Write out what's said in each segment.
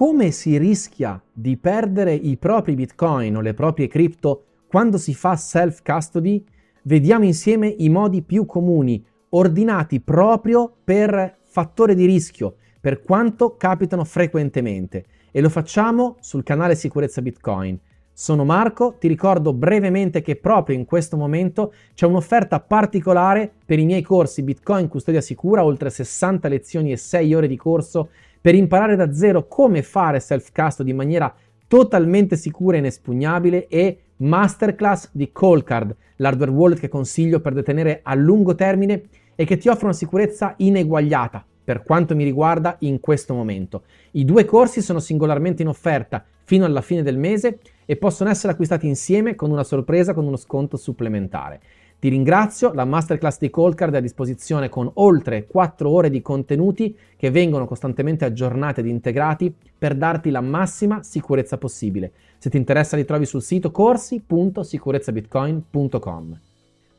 come si rischia di perdere i propri bitcoin o le proprie cripto quando si fa self custody, vediamo insieme i modi più comuni, ordinati proprio per fattore di rischio, per quanto capitano frequentemente. E lo facciamo sul canale Sicurezza Bitcoin. Sono Marco, ti ricordo brevemente che proprio in questo momento c'è un'offerta particolare per i miei corsi Bitcoin Custodia Sicura, oltre 60 lezioni e 6 ore di corso per imparare da zero come fare self-custody in maniera totalmente sicura e inespugnabile e masterclass di Callcard, l'hardware wallet che consiglio per detenere a lungo termine e che ti offre una sicurezza ineguagliata per quanto mi riguarda in questo momento. I due corsi sono singolarmente in offerta fino alla fine del mese e possono essere acquistati insieme con una sorpresa con uno sconto supplementare. Ti ringrazio, la masterclass di Coldcard è a disposizione con oltre 4 ore di contenuti che vengono costantemente aggiornati ed integrati per darti la massima sicurezza possibile. Se ti interessa li trovi sul sito corsi.sicurezzabitcoin.com.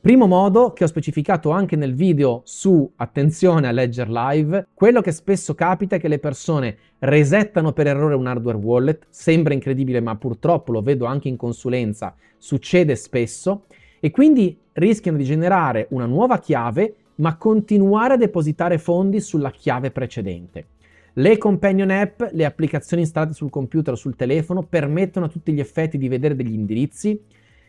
Primo modo che ho specificato anche nel video su attenzione a Ledger Live, quello che spesso capita è che le persone resettano per errore un hardware wallet, sembra incredibile ma purtroppo lo vedo anche in consulenza, succede spesso, e quindi rischiano di generare una nuova chiave ma continuare a depositare fondi sulla chiave precedente. Le companion app, le applicazioni installate sul computer o sul telefono, permettono a tutti gli effetti di vedere degli indirizzi,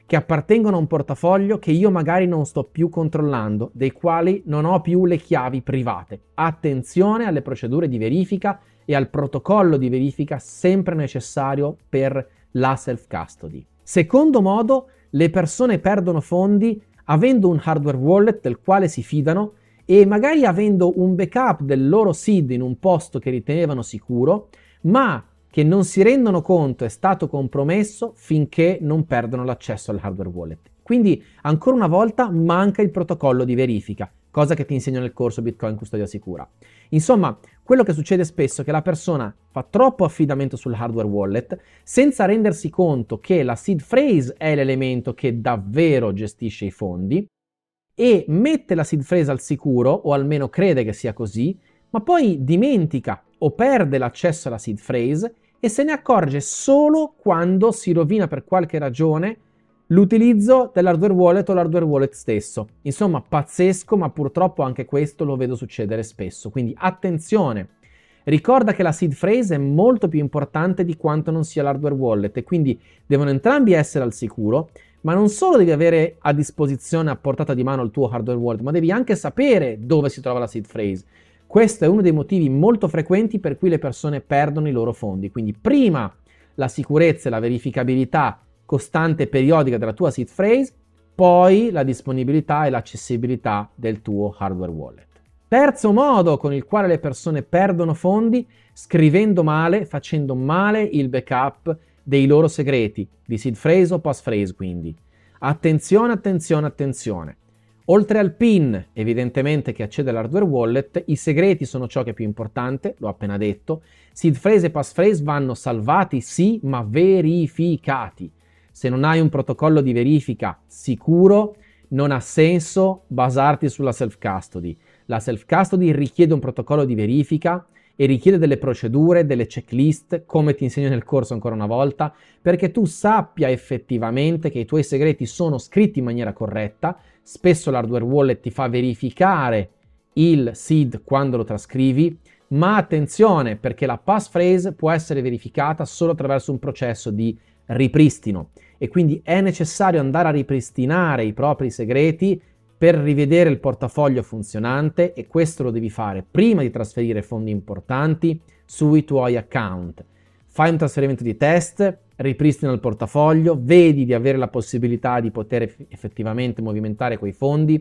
che appartengono a un portafoglio che io magari non sto più controllando, dei quali non ho più le chiavi private. Attenzione alle procedure di verifica e al protocollo di verifica sempre necessario per la self-custody. Secondo modo, le persone perdono fondi avendo un hardware wallet del quale si fidano e magari avendo un backup del loro seed in un posto che ritenevano sicuro, ma che non si rendono conto è stato compromesso finché non perdono l'accesso al hardware wallet. Quindi, ancora una volta, manca il protocollo di verifica, cosa che ti insegno nel corso Bitcoin Custodia Sicura. Insomma, quello che succede spesso è che la persona fa troppo affidamento sul hardware wallet senza rendersi conto che la seed phrase è l'elemento che davvero gestisce i fondi e mette la seed phrase al sicuro, o almeno crede che sia così, ma poi dimentica o perde l'accesso alla seed phrase e se ne accorge solo quando si rovina per qualche ragione l'utilizzo dell'hardware wallet o l'hardware wallet stesso. Insomma, pazzesco, ma purtroppo anche questo lo vedo succedere spesso. Quindi attenzione. Ricorda che la seed phrase è molto più importante di quanto non sia l'hardware wallet e quindi devono entrambi essere al sicuro, ma non solo devi avere a disposizione a portata di mano il tuo hardware wallet, ma devi anche sapere dove si trova la seed phrase. Questo è uno dei motivi molto frequenti per cui le persone perdono i loro fondi. Quindi prima la sicurezza e la verificabilità costante e periodica della tua seed phrase, poi la disponibilità e l'accessibilità del tuo hardware wallet. Terzo modo con il quale le persone perdono fondi, scrivendo male, facendo male il backup dei loro segreti, di seed phrase o passphrase quindi. Attenzione, attenzione, attenzione. Oltre al PIN, evidentemente che accede all'hardware wallet, i segreti sono ciò che è più importante, l'ho appena detto. Seed phrase e passphrase vanno salvati sì, ma verificati. Se non hai un protocollo di verifica sicuro, non ha senso basarti sulla self-custody. La self-custody richiede un protocollo di verifica e richiede delle procedure, delle checklist, come ti insegno nel corso ancora una volta, perché tu sappia effettivamente che i tuoi segreti sono scritti in maniera corretta. Spesso l'hardware wallet ti fa verificare il seed quando lo trascrivi, ma attenzione perché la passphrase può essere verificata solo attraverso un processo di ripristino e quindi è necessario andare a ripristinare i propri segreti per rivedere il portafoglio funzionante e questo lo devi fare prima di trasferire fondi importanti sui tuoi account. Fai un trasferimento di test, ripristina il portafoglio, vedi di avere la possibilità di poter effettivamente movimentare quei fondi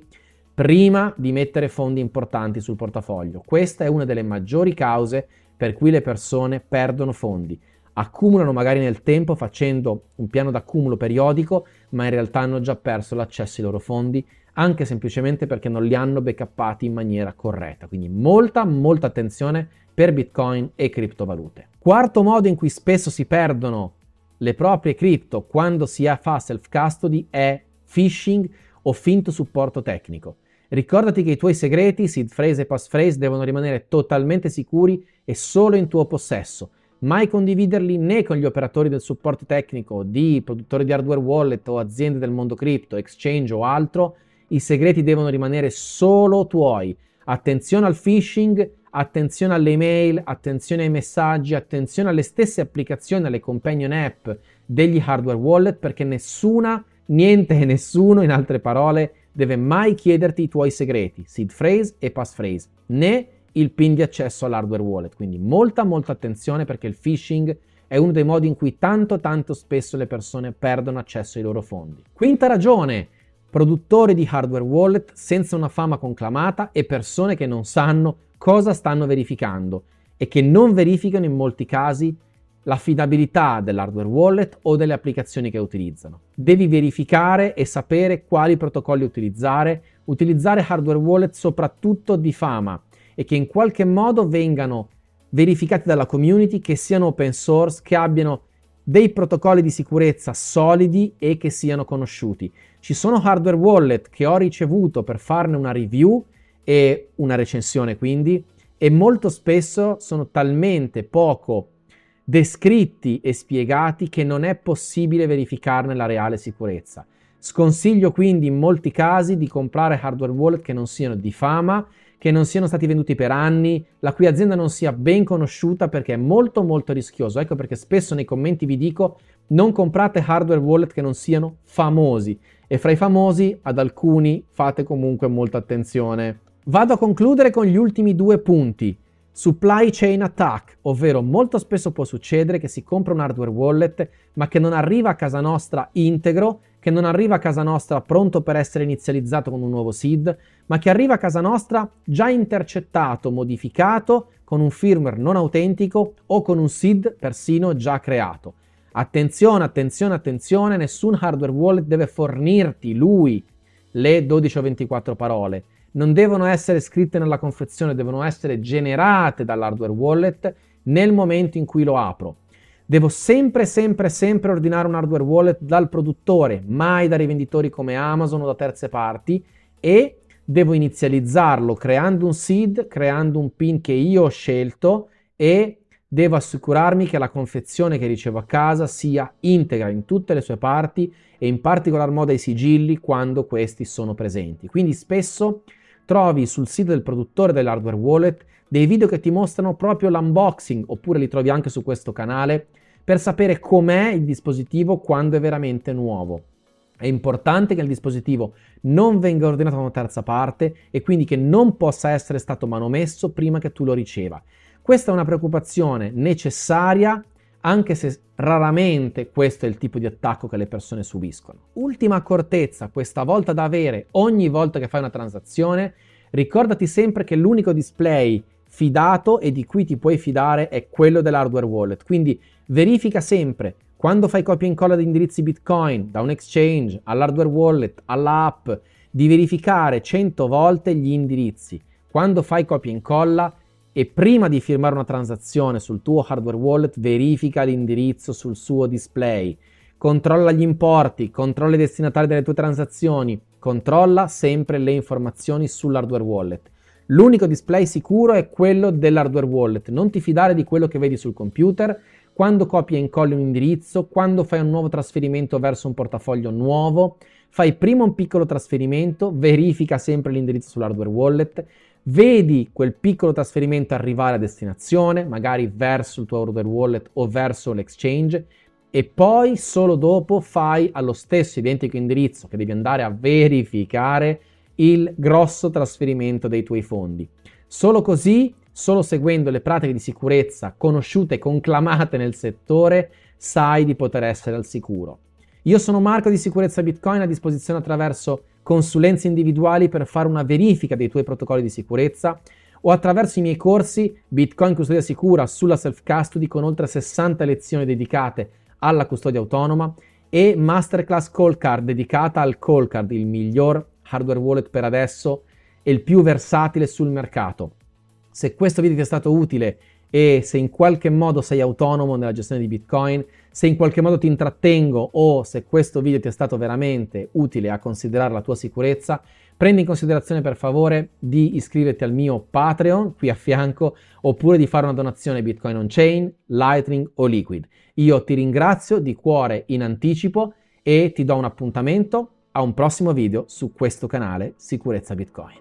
prima di mettere fondi importanti sul portafoglio. Questa è una delle maggiori cause per cui le persone perdono fondi. Accumulano magari nel tempo facendo un piano d'accumulo periodico, ma in realtà hanno già perso l'accesso ai loro fondi anche semplicemente perché non li hanno backuppati in maniera corretta. Quindi molta, molta attenzione per Bitcoin e criptovalute. Quarto modo in cui spesso si perdono le proprie cripto quando si fa self-custody è phishing o finto supporto tecnico. Ricordati che i tuoi segreti, seed phrase e passphrase, devono rimanere totalmente sicuri e solo in tuo possesso. Mai condividerli né con gli operatori del supporto tecnico di produttori di hardware wallet o aziende del mondo cripto, exchange o altro. I segreti devono rimanere solo tuoi. Attenzione al phishing, attenzione alle email, attenzione ai messaggi, attenzione alle stesse applicazioni, alle companion app degli hardware wallet perché nessuna, niente e nessuno, in altre parole, deve mai chiederti i tuoi segreti, seed phrase e passphrase, né il PIN di accesso all'hardware wallet. Quindi molta molta attenzione perché il phishing è uno dei modi in cui tanto tanto spesso le persone perdono accesso ai loro fondi. Quinta ragione, produttori di hardware wallet senza una fama conclamata e persone che non sanno cosa stanno verificando e che non verificano in molti casi l'affidabilità dell'hardware wallet o delle applicazioni che utilizzano. Devi verificare e sapere quali protocolli utilizzare, utilizzare hardware wallet soprattutto di fama e che in qualche modo vengano verificati dalla community, che siano open source, che abbiano dei protocolli di sicurezza solidi e che siano conosciuti. Ci sono hardware wallet che ho ricevuto per farne una review e una recensione quindi e molto spesso sono talmente poco descritti e spiegati che non è possibile verificarne la reale sicurezza. Sconsiglio quindi in molti casi di comprare hardware wallet che non siano di fama, che non siano stati venduti per anni, la cui azienda non sia ben conosciuta perché è molto molto rischioso. Ecco perché spesso nei commenti vi dico non comprate hardware wallet che non siano famosi e fra i famosi ad alcuni fate comunque molta attenzione. Vado a concludere con gli ultimi due punti. Supply chain attack, ovvero molto spesso può succedere che si compra un hardware wallet ma che non arriva a casa nostra integro, che non arriva a casa nostra pronto per essere inizializzato con un nuovo SID, ma che arriva a casa nostra già intercettato, modificato con un firmware non autentico o con un SID persino già creato. Attenzione, attenzione, attenzione, nessun hardware wallet deve fornirti lui le 12 o 24 parole non devono essere scritte nella confezione, devono essere generate dall'hardware wallet nel momento in cui lo apro. Devo sempre, sempre, sempre ordinare un hardware wallet dal produttore, mai da rivenditori come Amazon o da terze parti e devo inizializzarlo creando un seed, creando un pin che io ho scelto e devo assicurarmi che la confezione che ricevo a casa sia integra in tutte le sue parti e in particolar modo ai sigilli quando questi sono presenti. Quindi spesso trovi sul sito del produttore dell'hardware wallet dei video che ti mostrano proprio l'unboxing, oppure li trovi anche su questo canale, per sapere com'è il dispositivo quando è veramente nuovo. È importante che il dispositivo non venga ordinato da una terza parte e quindi che non possa essere stato manomesso prima che tu lo riceva. Questa è una preoccupazione necessaria anche se raramente questo è il tipo di attacco che le persone subiscono. Ultima accortezza, questa volta da avere ogni volta che fai una transazione, ricordati sempre che l'unico display fidato e di cui ti puoi fidare è quello dell'hardware wallet. Quindi verifica sempre quando fai copia e incolla di indirizzi Bitcoin da un exchange all'hardware wallet, all'app, di verificare 100 volte gli indirizzi. Quando fai copia e incolla, e prima di firmare una transazione sul tuo hardware wallet verifica l'indirizzo sul suo display, controlla gli importi, controlla i destinatari delle tue transazioni, controlla sempre le informazioni sull'hardware wallet. L'unico display sicuro è quello dell'hardware wallet, non ti fidare di quello che vedi sul computer, quando copia e incolli un indirizzo, quando fai un nuovo trasferimento verso un portafoglio nuovo, fai prima un piccolo trasferimento, verifica sempre l'indirizzo sull'hardware wallet, vedi quel piccolo trasferimento arrivare a destinazione, magari verso il tuo hardware wallet o verso l'exchange, e poi solo dopo fai allo stesso identico indirizzo che devi andare a verificare il grosso trasferimento dei tuoi fondi. Solo così, solo seguendo le pratiche di sicurezza conosciute e conclamate nel settore, sai di poter essere al sicuro. Io sono Marco di Sicurezza Bitcoin a disposizione attraverso consulenze individuali per fare una verifica dei tuoi protocolli di sicurezza o attraverso i miei corsi Bitcoin Custodia Sicura sulla self-custody con oltre 60 lezioni dedicate alla custodia autonoma e Masterclass Call Card dedicata al Call Card, il miglior hardware wallet per adesso e il più versatile sul mercato. Se questo video ti è stato utile e se in qualche modo sei autonomo nella gestione di Bitcoin, se in qualche modo ti intrattengo o se questo video ti è stato veramente utile a considerare la tua sicurezza, prendi in considerazione per favore di iscriverti al mio Patreon qui a fianco oppure di fare una donazione Bitcoin on Chain, Lightning o Liquid. Io ti ringrazio di cuore in anticipo e ti do un appuntamento a un prossimo video su questo canale Sicurezza Bitcoin.